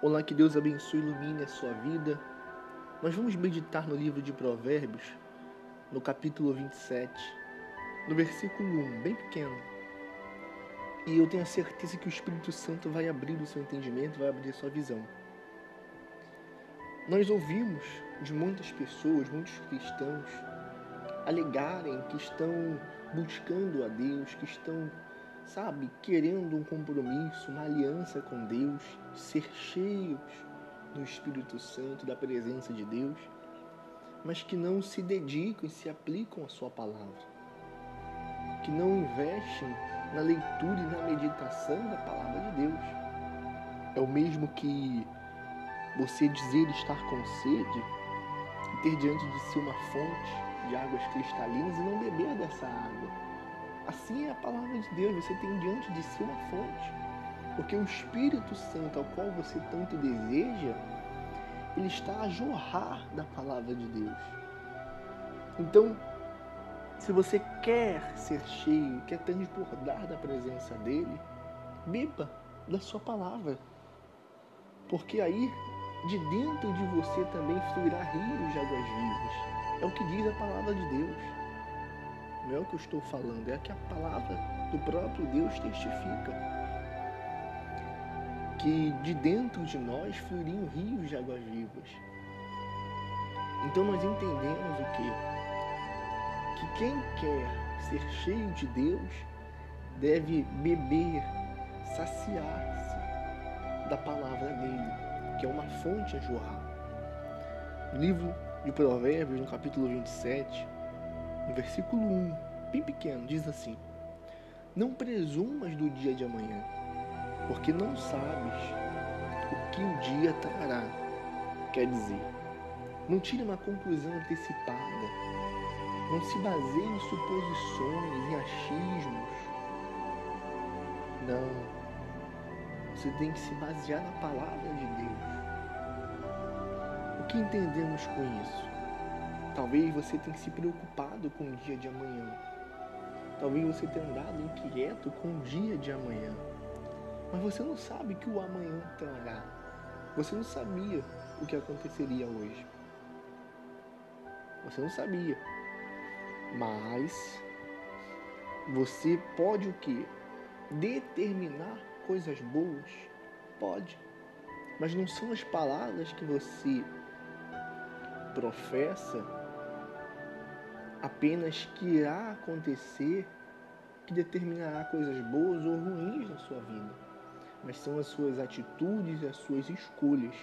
Olá, que Deus abençoe e ilumine a sua vida. Nós vamos meditar no livro de Provérbios, no capítulo 27, no versículo 1, bem pequeno. E eu tenho a certeza que o Espírito Santo vai abrir o seu entendimento, vai abrir a sua visão. Nós ouvimos de muitas pessoas, muitos cristãos, alegarem que estão buscando a Deus, que estão sabe, querendo um compromisso, uma aliança com Deus, ser cheios do Espírito Santo, da presença de Deus, mas que não se dedicam e se aplicam à Sua palavra, que não investem na leitura e na meditação da palavra de Deus. É o mesmo que você dizer estar com sede e ter diante de si uma fonte de águas cristalinas e não beber dessa água Assim é a palavra de Deus, você tem diante de si uma fonte. Porque o Espírito Santo, ao qual você tanto deseja, ele está a jorrar da palavra de Deus. Então, se você quer ser cheio, quer transbordar da presença dele, beba da sua palavra. Porque aí, de dentro de você também fluirá rios de águas vivas. É o que diz a palavra de Deus não é o que eu estou falando, é que a palavra do próprio Deus testifica. Que de dentro de nós fluiriam rios de águas vivas. Então nós entendemos o quê? Que quem quer ser cheio de Deus deve beber, saciar-se da palavra dele, que é uma fonte a jorrar. No livro de Provérbios, no capítulo 27, no versículo 1, bem pequeno, diz assim: Não presumas do dia de amanhã, porque não sabes o que o dia trará. Quer dizer, não tire uma conclusão antecipada, não se baseie em suposições, em achismos. Não. Você tem que se basear na palavra de Deus. O que entendemos com isso? Talvez você tenha se preocupado com o dia de amanhã. Talvez você tenha andado inquieto com o dia de amanhã. Mas você não sabe que o amanhã trará. Você não sabia o que aconteceria hoje. Você não sabia. Mas você pode o quê? Determinar coisas boas? Pode. Mas não são as palavras que você professa apenas que irá acontecer que determinará coisas boas ou ruins na sua vida, mas são as suas atitudes e as suas escolhas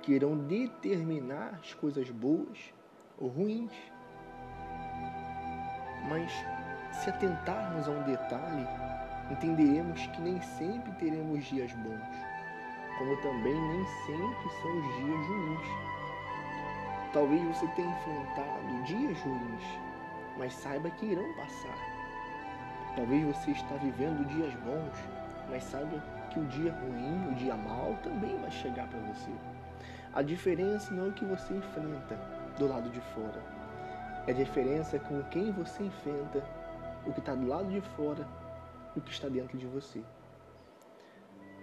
que irão determinar as coisas boas ou ruins. Mas se atentarmos a um detalhe, entenderemos que nem sempre teremos dias bons, como também nem sempre são os dias ruins. Talvez você tenha enfrentado dias ruins, mas saiba que irão passar. Talvez você está vivendo dias bons, mas saiba que o dia ruim, o dia mal também vai chegar para você. A diferença não é o que você enfrenta do lado de fora. É a diferença com quem você enfrenta, o que está do lado de fora e o que está dentro de você.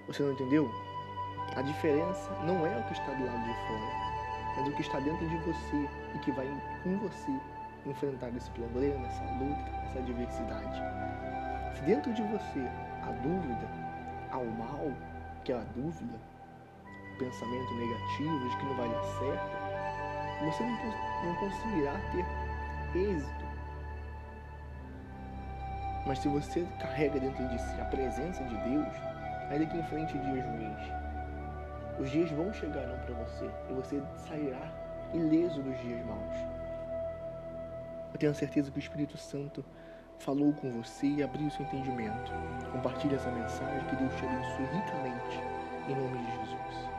Você não entendeu? A diferença não é o que está do lado de fora, mas o que está dentro de você e que vai com você enfrentar esse problema, essa luta, essa adversidade. Se dentro de você há dúvida, há o mal, que é a dúvida, o pensamento negativo de que não vai dar certo, você não, não conseguirá ter êxito. Mas se você carrega dentro de si a presença de Deus, ainda que enfrente dias ruins, os dias vão chegarão para você e você sairá ileso dos dias maus. Eu tenho certeza que o Espírito Santo falou com você e abriu seu entendimento. Compartilhe essa mensagem, que Deus te abençoe ricamente, em nome de Jesus.